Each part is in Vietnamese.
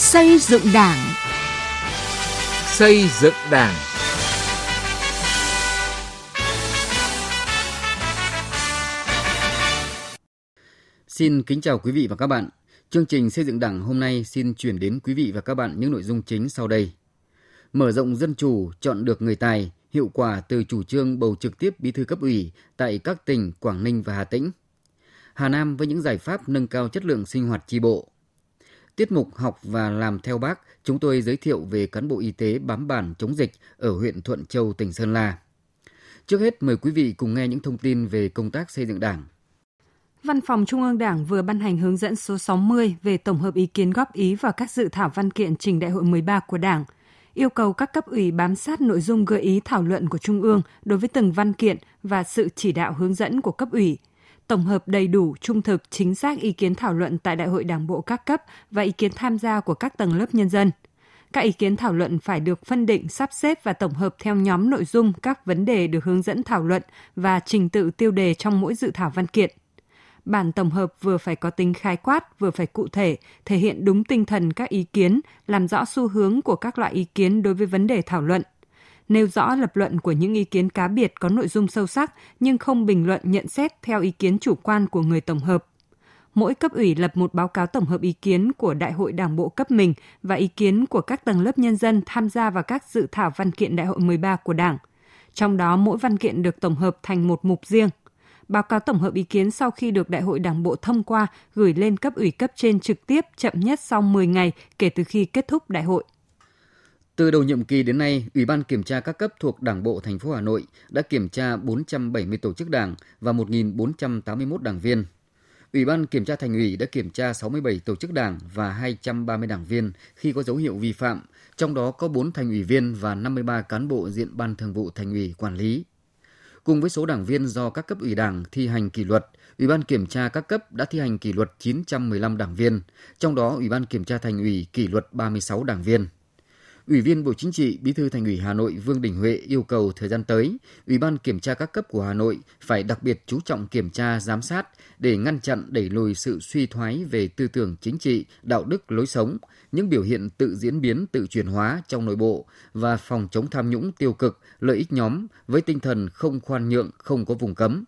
Xây dựng Đảng. Xây dựng Đảng. Xin kính chào quý vị và các bạn. Chương trình xây dựng Đảng hôm nay xin chuyển đến quý vị và các bạn những nội dung chính sau đây. Mở rộng dân chủ, chọn được người tài, hiệu quả từ chủ trương bầu trực tiếp bí thư cấp ủy tại các tỉnh Quảng Ninh và Hà Tĩnh. Hà Nam với những giải pháp nâng cao chất lượng sinh hoạt tri bộ. Tiết mục học và làm theo bác, chúng tôi giới thiệu về cán bộ y tế bám bản chống dịch ở huyện Thuận Châu, tỉnh Sơn La. Trước hết mời quý vị cùng nghe những thông tin về công tác xây dựng Đảng. Văn phòng Trung ương Đảng vừa ban hành hướng dẫn số 60 về tổng hợp ý kiến góp ý vào các dự thảo văn kiện trình Đại hội 13 của Đảng, yêu cầu các cấp ủy bám sát nội dung gợi ý thảo luận của Trung ương đối với từng văn kiện và sự chỉ đạo hướng dẫn của cấp ủy, tổng hợp đầy đủ, trung thực, chính xác ý kiến thảo luận tại Đại hội Đảng bộ các cấp và ý kiến tham gia của các tầng lớp nhân dân. Các ý kiến thảo luận phải được phân định, sắp xếp và tổng hợp theo nhóm nội dung các vấn đề được hướng dẫn thảo luận và trình tự tiêu đề trong mỗi dự thảo văn kiện. Bản tổng hợp vừa phải có tính khái quát, vừa phải cụ thể, thể hiện đúng tinh thần các ý kiến, làm rõ xu hướng của các loại ý kiến đối với vấn đề thảo luận – nêu rõ lập luận của những ý kiến cá biệt có nội dung sâu sắc, nhưng không bình luận, nhận xét theo ý kiến chủ quan của người tổng hợp. Mỗi cấp ủy lập một báo cáo tổng hợp ý kiến của Đại hội Đảng bộ cấp mình và ý kiến của các tầng lớp nhân dân tham gia vào các dự thảo văn kiện Đại hội 13 của Đảng. Trong đó, mỗi văn kiện được tổng hợp thành một mục riêng. Báo cáo tổng hợp ý kiến sau khi được Đại hội Đảng bộ thông qua gửi lên cấp ủy cấp trên trực tiếp chậm nhất sau 10 ngày kể từ khi kết thúc đại hội. Từ đầu nhiệm kỳ đến nay, Ủy ban kiểm tra các cấp thuộc Đảng bộ thành phố Hà Nội đã kiểm tra 470 tổ chức đảng và 1.481 đảng viên. Ủy ban kiểm tra thành ủy đã kiểm tra 67 tổ chức đảng và 230 đảng viên khi có dấu hiệu vi phạm, trong đó có 4 thành ủy viên và 53 cán bộ diện ban thường vụ thành ủy quản lý. Cùng với số đảng viên do các cấp ủy đảng thi hành kỷ luật, Ủy ban kiểm tra các cấp đã thi hành kỷ luật 915 đảng viên, trong đó Ủy ban kiểm tra thành ủy kỷ luật 36 đảng viên. Ủy viên Bộ Chính trị, Bí thư Thành ủy Hà Nội Vương Đình Huệ yêu cầu thời gian tới, Ủy ban kiểm tra các cấp của Hà Nội phải đặc biệt chú trọng kiểm tra, giám sát để ngăn chặn đẩy lùi sự suy thoái về tư tưởng chính trị, đạo đức, lối sống, những biểu hiện tự diễn biến, tự chuyển hóa trong nội bộ và phòng chống tham nhũng tiêu cực, lợi ích nhóm với tinh thần không khoan nhượng, không có vùng cấm.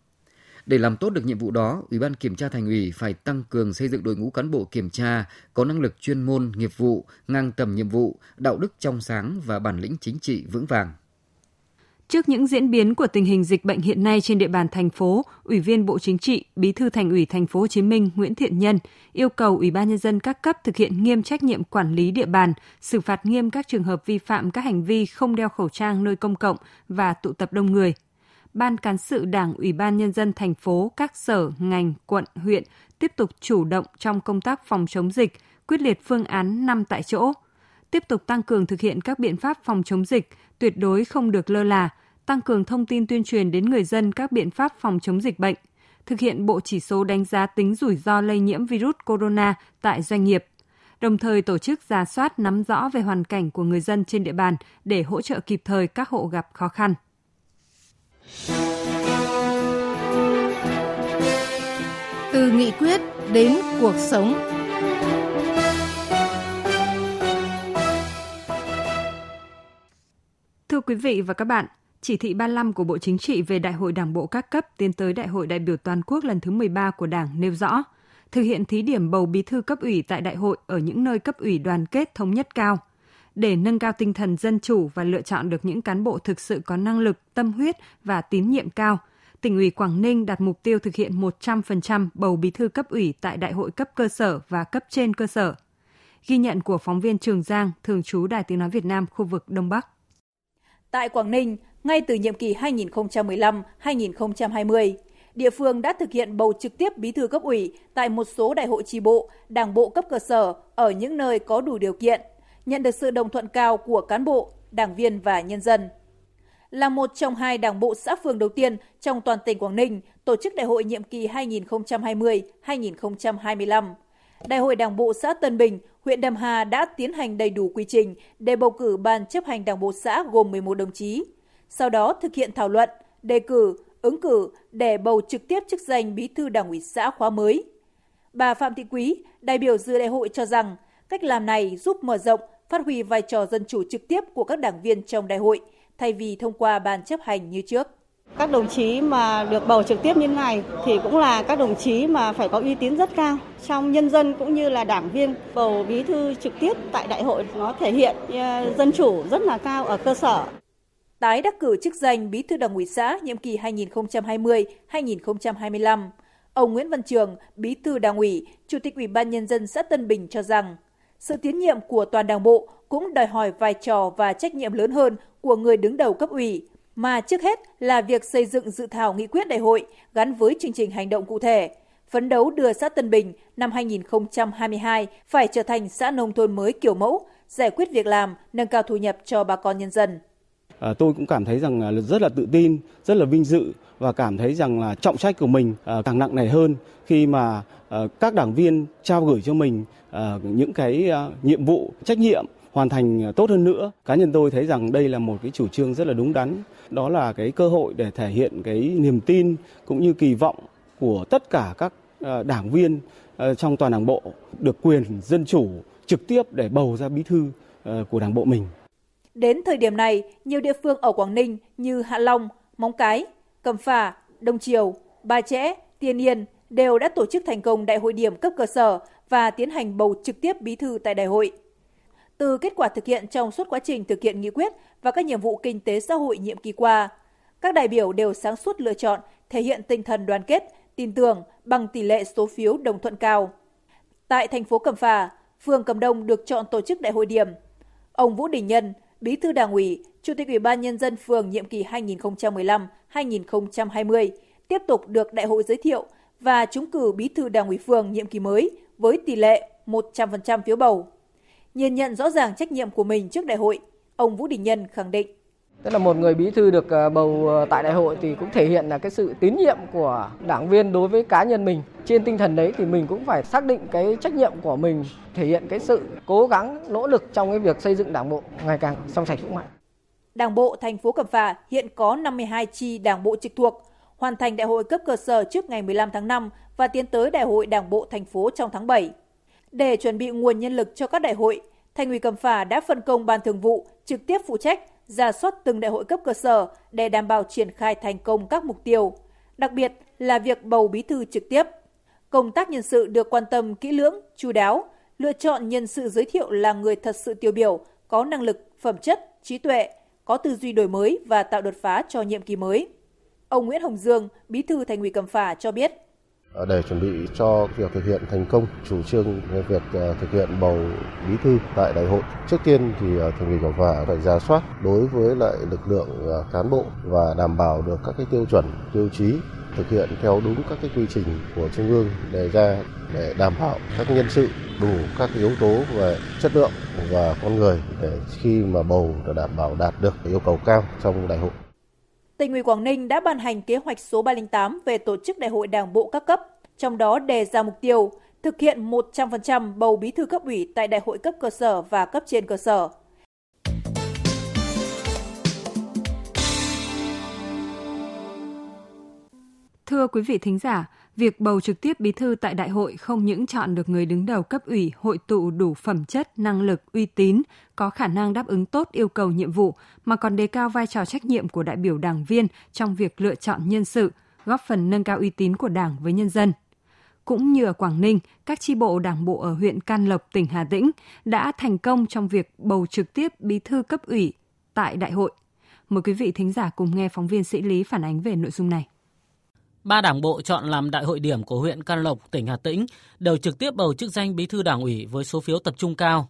Để làm tốt được nhiệm vụ đó, Ủy ban Kiểm tra Thành ủy phải tăng cường xây dựng đội ngũ cán bộ kiểm tra có năng lực chuyên môn, nghiệp vụ, ngang tầm nhiệm vụ, đạo đức trong sáng và bản lĩnh chính trị vững vàng. Trước những diễn biến của tình hình dịch bệnh hiện nay trên địa bàn thành phố, Ủy viên Bộ Chính trị, Bí thư Thành ủy Thành phố Hồ Chí Minh Nguyễn Thiện Nhân yêu cầu Ủy ban nhân dân các cấp thực hiện nghiêm trách nhiệm quản lý địa bàn, xử phạt nghiêm các trường hợp vi phạm các hành vi không đeo khẩu trang nơi công cộng và tụ tập đông người, Ban cán sự Đảng Ủy ban Nhân dân thành phố, các sở, ngành, quận, huyện tiếp tục chủ động trong công tác phòng chống dịch, quyết liệt phương án năm tại chỗ, tiếp tục tăng cường thực hiện các biện pháp phòng chống dịch, tuyệt đối không được lơ là, tăng cường thông tin tuyên truyền đến người dân các biện pháp phòng chống dịch bệnh, thực hiện bộ chỉ số đánh giá tính rủi ro lây nhiễm virus corona tại doanh nghiệp, đồng thời tổ chức giả soát nắm rõ về hoàn cảnh của người dân trên địa bàn để hỗ trợ kịp thời các hộ gặp khó khăn. Từ nghị quyết đến cuộc sống. Thưa quý vị và các bạn, chỉ thị 35 của Bộ Chính trị về Đại hội Đảng bộ các cấp tiến tới Đại hội đại biểu toàn quốc lần thứ 13 của Đảng nêu rõ, thực hiện thí điểm bầu bí thư cấp ủy tại đại hội ở những nơi cấp ủy đoàn kết thống nhất cao – để nâng cao tinh thần dân chủ và lựa chọn được những cán bộ thực sự có năng lực, tâm huyết và tín nhiệm cao. Tỉnh ủy Quảng Ninh đặt mục tiêu thực hiện 100% bầu bí thư cấp ủy tại đại hội cấp cơ sở và cấp trên cơ sở. Ghi nhận của phóng viên Trường Giang, thường trú Đài Tiếng Nói Việt Nam khu vực Đông Bắc. Tại Quảng Ninh, ngay từ nhiệm kỳ 2015-2020, địa phương đã thực hiện bầu trực tiếp bí thư cấp ủy tại một số đại hội tri bộ, đảng bộ cấp cơ sở ở những nơi có đủ điều kiện – nhận được sự đồng thuận cao của cán bộ, đảng viên và nhân dân. Là một trong hai đảng bộ xã phường đầu tiên trong toàn tỉnh Quảng Ninh tổ chức đại hội nhiệm kỳ 2020-2025. Đại hội Đảng bộ xã Tân Bình, huyện Đầm Hà đã tiến hành đầy đủ quy trình để bầu cử ban chấp hành Đảng bộ xã gồm 11 đồng chí. Sau đó thực hiện thảo luận, đề cử, ứng cử để bầu trực tiếp chức danh bí thư Đảng ủy xã khóa mới. Bà Phạm Thị Quý, đại biểu dự đại hội cho rằng Cách làm này giúp mở rộng, phát huy vai trò dân chủ trực tiếp của các đảng viên trong đại hội, thay vì thông qua ban chấp hành như trước. Các đồng chí mà được bầu trực tiếp như này thì cũng là các đồng chí mà phải có uy tín rất cao trong nhân dân cũng như là đảng viên bầu bí thư trực tiếp tại đại hội nó thể hiện ờ, dân chủ rất là cao ở cơ sở. Tái đắc cử chức danh bí thư đảng ủy xã nhiệm kỳ 2020-2025, ông Nguyễn Văn Trường, bí thư đảng ủy, chủ tịch ủy ban nhân dân xã Tân Bình cho rằng sự tiến nhiệm của toàn đảng bộ cũng đòi hỏi vai trò và trách nhiệm lớn hơn của người đứng đầu cấp ủy, mà trước hết là việc xây dựng dự thảo nghị quyết đại hội gắn với chương trình hành động cụ thể, phấn đấu đưa xã Tân Bình năm 2022 phải trở thành xã nông thôn mới kiểu mẫu, giải quyết việc làm, nâng cao thu nhập cho bà con nhân dân. À, tôi cũng cảm thấy rằng rất là tự tin, rất là vinh dự và cảm thấy rằng là trọng trách của mình ờ, càng nặng nề hơn khi mà ờ, các đảng viên trao gửi cho mình ờ, những cái nhiệm vụ trách nhiệm hoàn thành tốt hơn nữa. Cá nhân tôi thấy rằng đây là một cái chủ trương rất là đúng đắn. Đó là cái cơ hội để thể hiện cái niềm tin cũng như kỳ vọng của tất cả các đảng viên trong toàn đảng bộ được quyền dân chủ trực tiếp để bầu ra bí thư của đảng bộ mình. Đến thời điểm này, nhiều địa phương ở Quảng Ninh như Hạ Long, Móng Cái, Cẩm Phả, Đông Triều, Ba Chẽ, Tiên Yên đều đã tổ chức thành công đại hội điểm cấp cơ sở và tiến hành bầu trực tiếp bí thư tại đại hội. Từ kết quả thực hiện trong suốt quá trình thực hiện nghị quyết và các nhiệm vụ kinh tế xã hội nhiệm kỳ qua, các đại biểu đều sáng suốt lựa chọn thể hiện tinh thần đoàn kết, tin tưởng bằng tỷ lệ số phiếu đồng thuận cao. Tại thành phố Cẩm Phả, phường Cẩm Đông được chọn tổ chức đại hội điểm. Ông Vũ Đình Nhân, Bí thư Đảng ủy, Chủ tịch Ủy ban nhân dân phường nhiệm kỳ 2015-2020 tiếp tục được đại hội giới thiệu và trúng cử Bí thư Đảng ủy phường nhiệm kỳ mới với tỷ lệ 100% phiếu bầu. Nhìn nhận rõ ràng trách nhiệm của mình trước đại hội, ông Vũ Đình Nhân khẳng định Tức là một người bí thư được ờ, bầu ờ, tại đại hội thì cũng thể hiện là cái sự tín nhiệm của đảng viên đối với cá nhân mình. Trên tinh thần đấy thì mình cũng phải xác định cái trách nhiệm của mình, thể hiện cái sự cố gắng nỗ lực trong cái việc xây dựng đảng bộ ngày càng trong sạch vững mạnh. Đảng bộ thành phố Cẩm Phả hiện có 52 chi đảng bộ trực thuộc, hoàn thành đại hội cấp cơ sở trước ngày 15 tháng 5 và tiến tới đại hội đảng bộ thành phố trong tháng 7. Để chuẩn bị nguồn nhân lực cho các đại hội, Thành ủy Cẩm Phả đã phân công ban thường vụ trực tiếp phụ trách ra soát từng đại hội cấp cơ sở để đảm bảo triển khai thành công các mục tiêu, đặc biệt là việc bầu bí thư trực tiếp. Công tác nhân sự được quan tâm kỹ lưỡng, chú đáo, lựa chọn nhân sự giới thiệu là người thật sự tiêu biểu, có năng lực, phẩm chất, trí tuệ, có tư duy đổi mới và tạo đột phá cho nhiệm kỳ mới. Ông Nguyễn Hồng Dương, Bí thư Thành ủy Cẩm Phả cho biết, Ờ, để chuẩn bị cho việc thực hiện thành công chủ trương việc ờ, thực hiện bầu bí thư tại đại hội. Trước tiên thì ờ, thường thành ủy Cẩm Phả phải ra soát đối với lại lực lượng cán bộ và đảm bảo được các cái tiêu chuẩn, tiêu chí thực hiện theo đúng các cái quy trình của trung ương đề ra để đảm bảo các nhân sự đủ các yếu tố về chất lượng và con người để khi mà bầu đảm bảo đạt được yêu cầu cao trong đại hội. Tỉnh ủy Quảng Ninh đã ban hành kế hoạch số 308 về tổ chức đại hội đảng bộ các cấp, trong đó đề ra mục tiêu thực hiện 100% bầu bí thư cấp ủy tại đại hội cấp cơ sở và cấp trên cơ sở. Thưa quý vị thính giả, việc bầu trực tiếp bí thư tại đại hội không những chọn được người đứng đầu cấp ủy hội tụ đủ phẩm chất, năng lực, uy tín, có khả năng đáp ứng tốt yêu cầu nhiệm vụ, mà còn đề cao vai trò trách nhiệm của đại biểu đảng viên trong việc lựa chọn nhân sự, góp phần nâng cao uy tín của đảng với nhân dân. Cũng như ở Quảng Ninh, các chi bộ đảng bộ ở huyện Can Lộc, tỉnh Hà Tĩnh đã thành công trong việc bầu trực tiếp bí thư cấp ủy tại đại hội. Mời quý vị thính giả cùng nghe phóng viên Sĩ Lý phản ánh về nội dung này. Ba đảng bộ chọn làm đại hội điểm của huyện Can Lộc, tỉnh Hà Tĩnh đều trực tiếp bầu chức danh bí thư đảng ủy với số phiếu tập trung cao.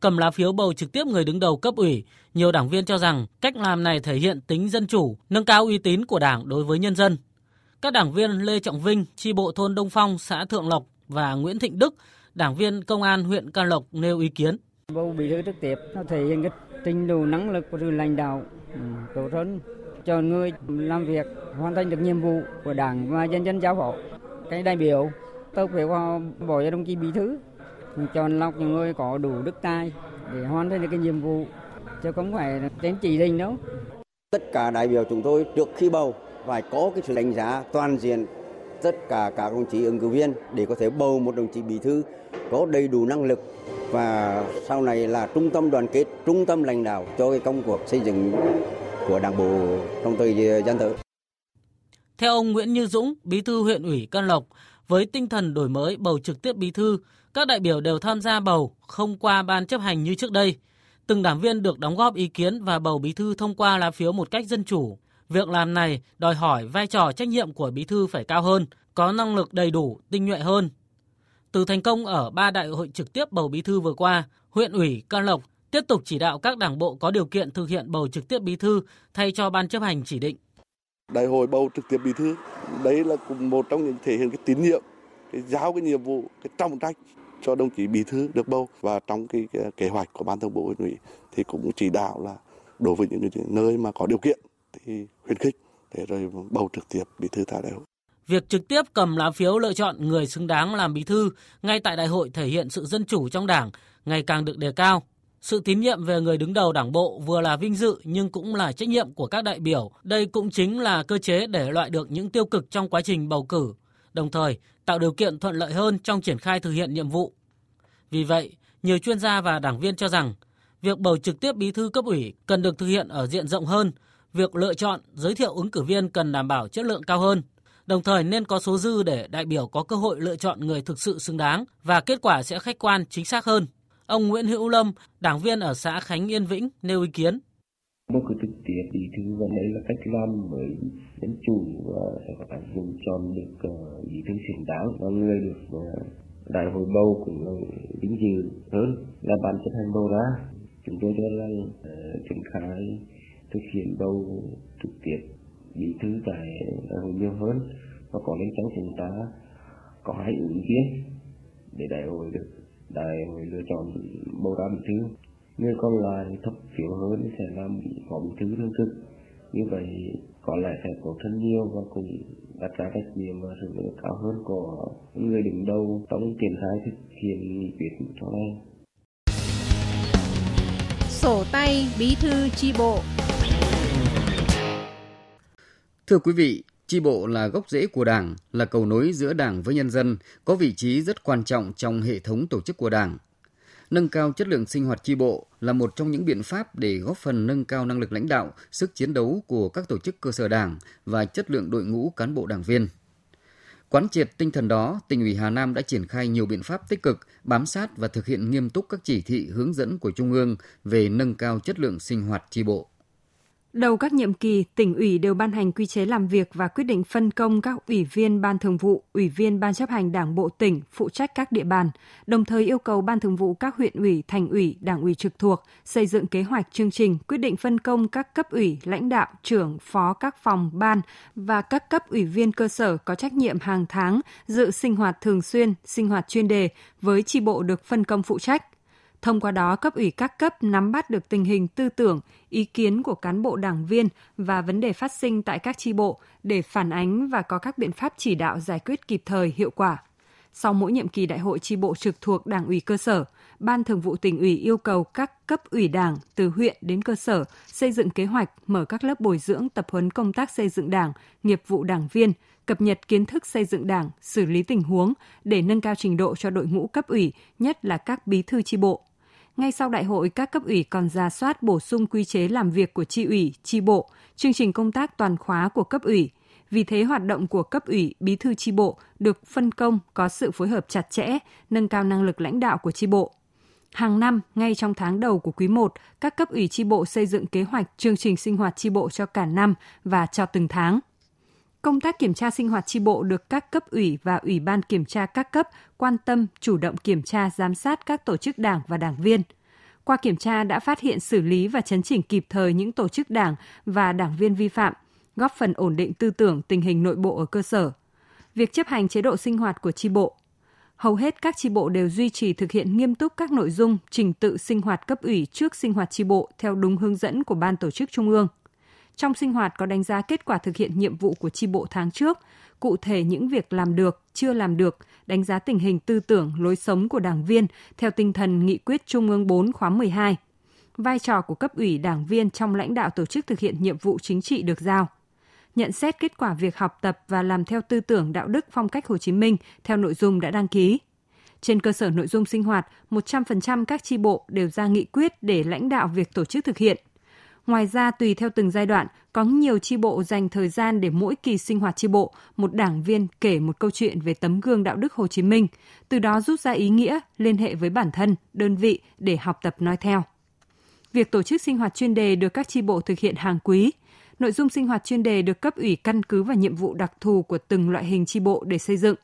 Cầm lá phiếu bầu trực tiếp người đứng đầu cấp ủy, nhiều đảng viên cho rằng cách làm này thể hiện tính dân chủ, nâng cao uy tín của đảng đối với nhân dân. Các đảng viên Lê Trọng Vinh, chi bộ thôn Đông Phong, xã Thượng Lộc và Nguyễn Thịnh Đức, đảng viên công an huyện Can Lộc nêu ý kiến. Bầu bí thư trực tiếp nó thể hiện cái trình độ năng lực của sự lãnh đạo ừ, tốt hơn cho người làm việc hoàn thành được nhiệm vụ của đảng và nhân dân giao phó. Cái đại biểu tôi phải qua bỏ cho đồng chí bí thư chọn lọc những người có đủ đức tài để hoàn thành được cái nhiệm vụ chứ không phải đến chỉ định đâu. Tất cả đại biểu chúng tôi trước khi bầu phải có cái sự đánh giá toàn diện tất cả các đồng chí ứng cử viên để có thể bầu một đồng chí bí thư có đầy đủ năng lực và sau này là trung tâm đoàn kết, trung tâm lãnh đạo cho cái công cuộc xây dựng của Đảng bộ trong thời dân tự. Theo ông Nguyễn Như Dũng, Bí thư huyện ủy Can Lộc, với tinh thần đổi mới bầu trực tiếp bí thư, các đại biểu đều tham gia bầu không qua ban chấp hành như trước đây. Từng đảng viên được đóng góp ý kiến và bầu bí thư thông qua lá phiếu một cách dân chủ. Việc làm này đòi hỏi vai trò trách nhiệm của bí thư phải cao hơn, có năng lực đầy đủ, tinh nhuệ hơn. Từ thành công ở ba đại hội trực tiếp bầu bí thư vừa qua, huyện ủy Can Lộc tiếp tục chỉ đạo các đảng bộ có điều kiện thực hiện bầu trực tiếp bí thư thay cho ban chấp hành chỉ định. Đại hội bầu trực tiếp bí thư, đấy là cũng một trong những thể hiện cái tín nhiệm, cái giao cái nhiệm vụ, cái trọng trách cho đồng chí bí thư được bầu và trong cái, cái kế hoạch của ban thường vụ huyện ủy thì cũng chỉ đạo là đối với những nơi mà có điều kiện thì khuyến khích để rồi bầu trực tiếp bí thư tại đại hội. Việc trực tiếp cầm lá phiếu lựa chọn người xứng đáng làm bí thư ngay tại đại hội thể hiện sự dân chủ trong đảng ngày càng được đề cao. Sự tín nhiệm về người đứng đầu đảng bộ vừa là vinh dự nhưng cũng là trách nhiệm của các đại biểu. Đây cũng chính là cơ chế để loại được những tiêu cực trong quá trình bầu cử, đồng thời tạo điều kiện thuận lợi hơn trong triển khai thực hiện nhiệm vụ. Vì vậy, nhiều chuyên gia và đảng viên cho rằng việc bầu trực tiếp bí thư cấp ủy cần được thực hiện ở diện rộng hơn, việc lựa chọn, giới thiệu ứng cử viên cần đảm bảo chất lượng cao hơn. Đồng thời nên có số dư để đại biểu có cơ hội lựa chọn người thực sự xứng đáng và kết quả sẽ khách quan chính xác hơn. Ông Nguyễn Hữu Lâm, đảng viên ở xã Khánh Yên Vĩnh nêu ý kiến. Bầu cử thực tiếp thì thứ và đây là cách làm mới dân chủ và sẽ có tác dụng chọn được ờ, ý thức xứng đáng và người được ờ, đại hội bầu cũng là vinh dự hơn là ban chấp hành bầu ra. Chúng tôi cho rằng ờ, triển khai thực hiện bầu trực tiếp bí thư tại đại hội nhiều hơn và có lên chăng chúng ta có hai ứng viên để đại hội được đại hội lựa chọn bầu ra bí thư người còn lại thấp phiếu hơn sẽ làm phó bí thư đương chức như vậy có lẽ sẽ tốt hơn nhiều và cũng đặt ra trách nhiệm và sự nỗ cao hơn của người đứng đầu trong triển khai thực hiện nghị quyết trong này. Sổ tay bí thư chi bộ. Thưa quý vị, Chi bộ là gốc rễ của Đảng, là cầu nối giữa Đảng với nhân dân, có vị trí rất quan trọng trong hệ thống tổ chức của Đảng. Nâng cao chất lượng sinh hoạt chi bộ là một trong những biện pháp để góp phần nâng cao năng lực lãnh đạo, sức chiến đấu của các tổ chức cơ sở Đảng và chất lượng đội ngũ cán bộ đảng viên. Quán triệt tinh thần đó, tỉnh ủy Hà Nam đã triển khai nhiều biện pháp tích cực, bám sát và thực hiện nghiêm túc các chỉ thị hướng dẫn của Trung ương về nâng cao chất lượng sinh hoạt chi bộ. Đầu các nhiệm kỳ, tỉnh ủy đều ban hành quy chế làm việc và quyết định phân công các ủy viên ban thường vụ, ủy viên ban chấp hành đảng bộ tỉnh phụ trách các địa bàn, đồng thời yêu cầu ban thường vụ các huyện ủy, thành ủy, đảng ủy trực thuộc xây dựng kế hoạch chương trình, quyết định phân công các cấp ủy, lãnh đạo, trưởng, phó các phòng, ban và các cấp ủy viên cơ sở có trách nhiệm hàng tháng dự sinh hoạt thường xuyên, sinh hoạt chuyên đề với chi bộ được phân công phụ trách. Thông qua đó, cấp ủy các cấp nắm bắt được tình hình tư tưởng, ý kiến của cán bộ đảng viên và vấn đề phát sinh tại các tri bộ để phản ánh và có các biện pháp chỉ đạo giải quyết kịp thời, hiệu quả. Sau mỗi nhiệm kỳ đại hội tri bộ trực thuộc đảng ủy cơ sở, Ban Thường vụ tỉnh ủy yêu cầu các cấp ủy đảng từ huyện đến cơ sở xây dựng kế hoạch mở các lớp bồi dưỡng tập huấn công tác xây dựng đảng, nghiệp vụ đảng viên, cập nhật kiến thức xây dựng đảng, xử lý tình huống để nâng cao trình độ cho đội ngũ cấp ủy, nhất là các bí thư tri bộ. Ngay sau đại hội, các cấp ủy còn ra soát bổ sung quy chế làm việc của tri ủy, tri bộ, chương trình công tác toàn khóa của cấp ủy. Vì thế, hoạt động của cấp ủy, bí thư tri bộ được phân công có sự phối hợp chặt chẽ, nâng cao năng lực lãnh đạo của tri bộ. Hàng năm, ngay trong tháng đầu của quý 1, các cấp ủy tri bộ xây dựng kế hoạch chương trình sinh hoạt tri bộ cho cả năm và cho từng tháng. Công tác kiểm tra sinh hoạt tri bộ được các cấp ủy và ủy ban kiểm tra các cấp quan tâm chủ động kiểm tra giám sát các tổ chức đảng và đảng viên. Qua kiểm tra đã phát hiện xử lý và chấn chỉnh kịp thời những tổ chức đảng và đảng viên vi phạm, góp phần ổn định tư tưởng tình hình nội bộ ở cơ sở. Việc chấp hành chế độ sinh hoạt của tri bộ hầu hết các tri bộ đều duy trì thực hiện nghiêm túc các nội dung trình tự sinh hoạt cấp ủy trước sinh hoạt tri bộ theo đúng hướng dẫn của ban tổ chức trung ương. Trong sinh hoạt có đánh giá kết quả thực hiện nhiệm vụ của chi bộ tháng trước, cụ thể những việc làm được, chưa làm được, đánh giá tình hình tư tưởng, lối sống của đảng viên theo tinh thần nghị quyết Trung ương 4 khóa 12. Vai trò của cấp ủy đảng viên trong lãnh đạo tổ chức thực hiện nhiệm vụ chính trị được giao. Nhận xét kết quả việc học tập và làm theo tư tưởng đạo đức phong cách Hồ Chí Minh theo nội dung đã đăng ký Trên cơ sở nội dung sinh hoạt, 100% các chi bộ đều ra nghị quyết để lãnh đạo việc tổ chức thực hiện. Ngoài ra, tùy theo từng giai đoạn, có nhiều chi bộ dành thời gian để mỗi kỳ sinh hoạt chi bộ, một đảng viên kể một câu chuyện về tấm gương đạo đức Hồ Chí Minh, từ đó rút ra ý nghĩa, liên hệ với bản thân, đơn vị để học tập nói theo. Việc tổ chức sinh hoạt chuyên đề được các chi bộ thực hiện hàng quý. Nội dung sinh hoạt chuyên đề được cấp ủy căn cứ vào nhiệm vụ đặc thù của từng loại hình chi bộ để xây dựng.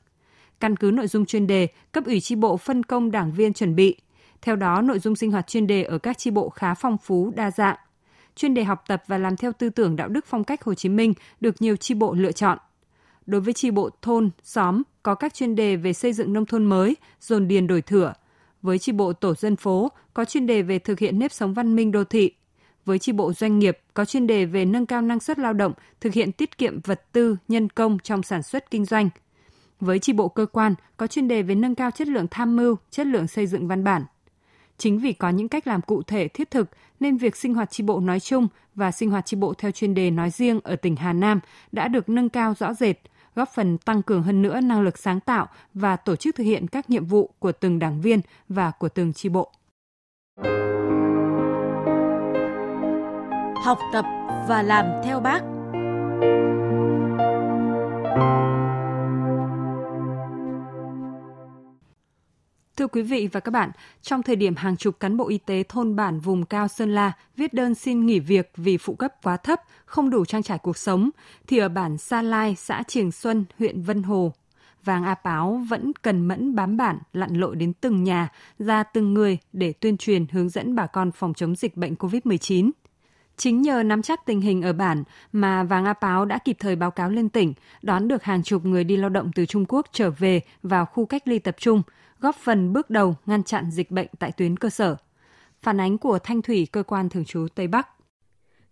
Căn cứ nội dung chuyên đề, cấp ủy chi bộ phân công đảng viên chuẩn bị. Theo đó, nội dung sinh hoạt chuyên đề ở các chi bộ khá phong phú, đa dạng chuyên đề học tập và làm theo tư tưởng đạo đức phong cách Hồ Chí Minh được nhiều chi bộ lựa chọn. Đối với chi bộ thôn, xóm có các chuyên đề về xây dựng nông thôn mới, dồn điền đổi thửa. Với chi bộ tổ dân phố có chuyên đề về thực hiện nếp sống văn minh đô thị. Với chi bộ doanh nghiệp có chuyên đề về nâng cao năng suất lao động, thực hiện tiết kiệm vật tư, nhân công trong sản xuất kinh doanh. Với chi bộ cơ quan có chuyên đề về nâng cao chất lượng tham mưu, chất lượng xây dựng văn bản. Chính vì có những cách làm cụ thể thiết thực nên việc sinh hoạt tri bộ nói chung và sinh hoạt tri bộ theo chuyên đề nói riêng ở tỉnh Hà Nam đã được nâng cao rõ rệt, góp phần tăng cường hơn nữa năng lực sáng tạo và tổ chức thực hiện các nhiệm vụ của từng đảng viên và của từng tri bộ. Học tập và làm theo bác. Thưa quý vị và các bạn, trong thời điểm hàng chục cán bộ y tế thôn bản vùng cao Sơn La viết đơn xin nghỉ việc vì phụ cấp quá thấp, không đủ trang trải cuộc sống, thì ở bản Sa Lai, xã Triềng Xuân, huyện Vân Hồ, Vàng A Páo vẫn cần mẫn bám bản, lặn lội đến từng nhà, ra từng người để tuyên truyền hướng dẫn bà con phòng chống dịch bệnh COVID-19. Chính nhờ nắm chắc tình hình ở bản mà Vàng A Páo đã kịp thời báo cáo lên tỉnh, đón được hàng chục người đi lao động từ Trung Quốc trở về vào khu cách ly tập trung – góp phần bước đầu ngăn chặn dịch bệnh tại tuyến cơ sở. Phản ánh của Thanh Thủy, cơ quan thường trú Tây Bắc.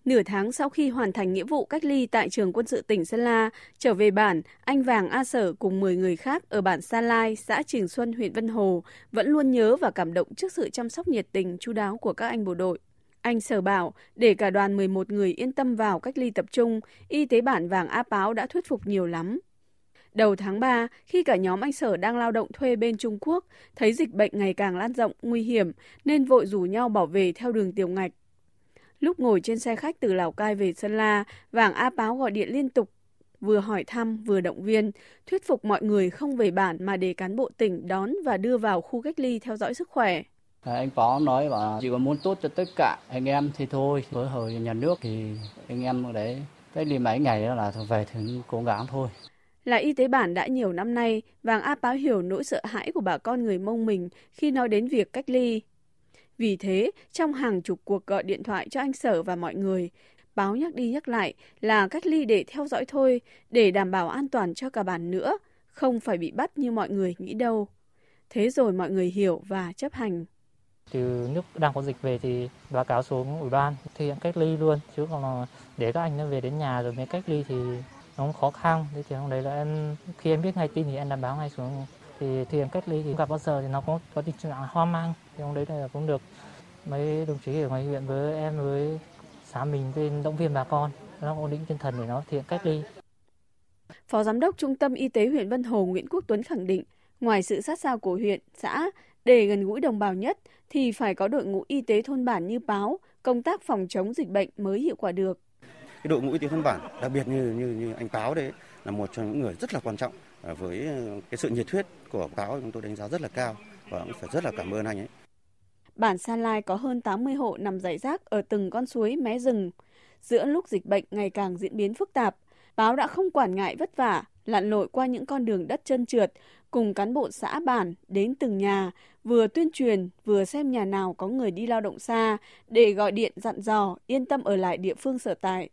Nửa tháng sau khi hoàn thành nghĩa vụ cách ly tại trường quân sự tỉnh Sơn La, trở về bản, anh Vàng A Sở cùng 10 người khác ở bản Sa Lai, xã Trường Xuân, huyện Vân Hồ vẫn luôn nhớ và cảm động trước sự chăm sóc nhiệt tình, chu đáo của các anh bộ đội. Anh Sở bảo, để cả đoàn 11 người yên tâm vào cách ly tập trung, y tế bản Vàng A Páo đã thuyết phục nhiều lắm. Đầu tháng 3, khi cả nhóm anh Sở đang lao động thuê bên Trung Quốc, thấy dịch bệnh ngày càng lan rộng, nguy hiểm, nên vội rủ nhau bỏ về theo đường tiểu ngạch. Lúc ngồi trên xe khách từ Lào Cai về Sơn La, Vàng A Báo gọi điện liên tục, vừa hỏi thăm vừa động viên, thuyết phục mọi người không về bản mà để cán bộ tỉnh đón và đưa vào khu cách ly theo dõi sức khỏe. À, anh Phó nói bảo chỉ có muốn tốt cho tất cả anh em thì thôi, với hồi nhà nước thì anh em đấy cách ly mấy ngày đó là về thì cố gắng thôi. Là y tế bản đã nhiều năm nay, Vàng A Páo hiểu nỗi sợ hãi của bà con người Mông mình khi nói đến việc cách ly. Vì thế, trong hàng chục cuộc gọi điện thoại cho anh Sở và mọi người, báo nhắc đi nhắc lại là cách ly để theo dõi thôi, để đảm bảo an toàn cho cả bản nữa, không phải bị bắt như mọi người nghĩ đâu. Thế rồi mọi người hiểu và chấp hành. Từ nước đang có dịch về thì báo cáo xuống ủy ban thực hiện cách ly luôn, chứ còn để các anh nó về đến nhà rồi mới cách ly thì nó khó khăn. Thế thì hôm đấy là em khi em biết ngay tin thì em đã báo ngay xuống. Thì thì em cách ly thì gặp bao giờ thì nó cũng có tình trạng hoang mang. Thì hôm đấy là cũng được mấy đồng chí ở ngoài huyện với em với xã mình bên động viên bà con. Nó ổn định tinh thần để nó thực hiện cách ly. Phó Giám đốc Trung tâm Y tế huyện Vân Hồ Nguyễn Quốc Tuấn khẳng định, ngoài sự sát sao của huyện, xã, để gần gũi đồng bào nhất thì phải có đội ngũ y tế thôn bản như báo, công tác phòng chống dịch bệnh mới hiệu quả được cái đội ngũ y tế thôn bản đặc biệt như như như anh Táo đấy là một trong những người rất là quan trọng à, với ờ, cái sự nhiệt huyết của Táo chúng tôi đánh giá rất là cao và cũng phải rất là cảm ơn anh ấy. Bản Sa Lai có hơn 80 hộ nằm rải rác ở từng con suối mé rừng. Giữa lúc dịch bệnh ngày càng diễn biến phức tạp, báo đã không quản ngại vất vả, lặn lội qua những con đường đất trơn trượt, cùng cán bộ xã bản đến từng nhà, vừa tuyên truyền, vừa xem nhà nào có người đi lao động xa, để gọi điện dặn dò, yên tâm ở lại địa phương sở tại.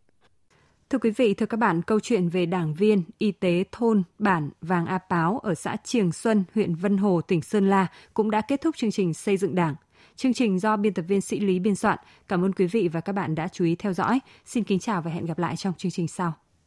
Thưa quý vị, thưa các bạn, câu chuyện về đảng viên, y tế thôn, bản Vàng A Páo ở xã Triềng Xuân, huyện Vân Hồ, tỉnh Sơn La cũng đã kết thúc chương trình xây dựng đảng. Chương trình do biên tập viên Sĩ Lý biên soạn. Cảm ơn quý vị và các bạn đã chú ý theo dõi. Xin kính chào và hẹn gặp lại trong chương trình sau.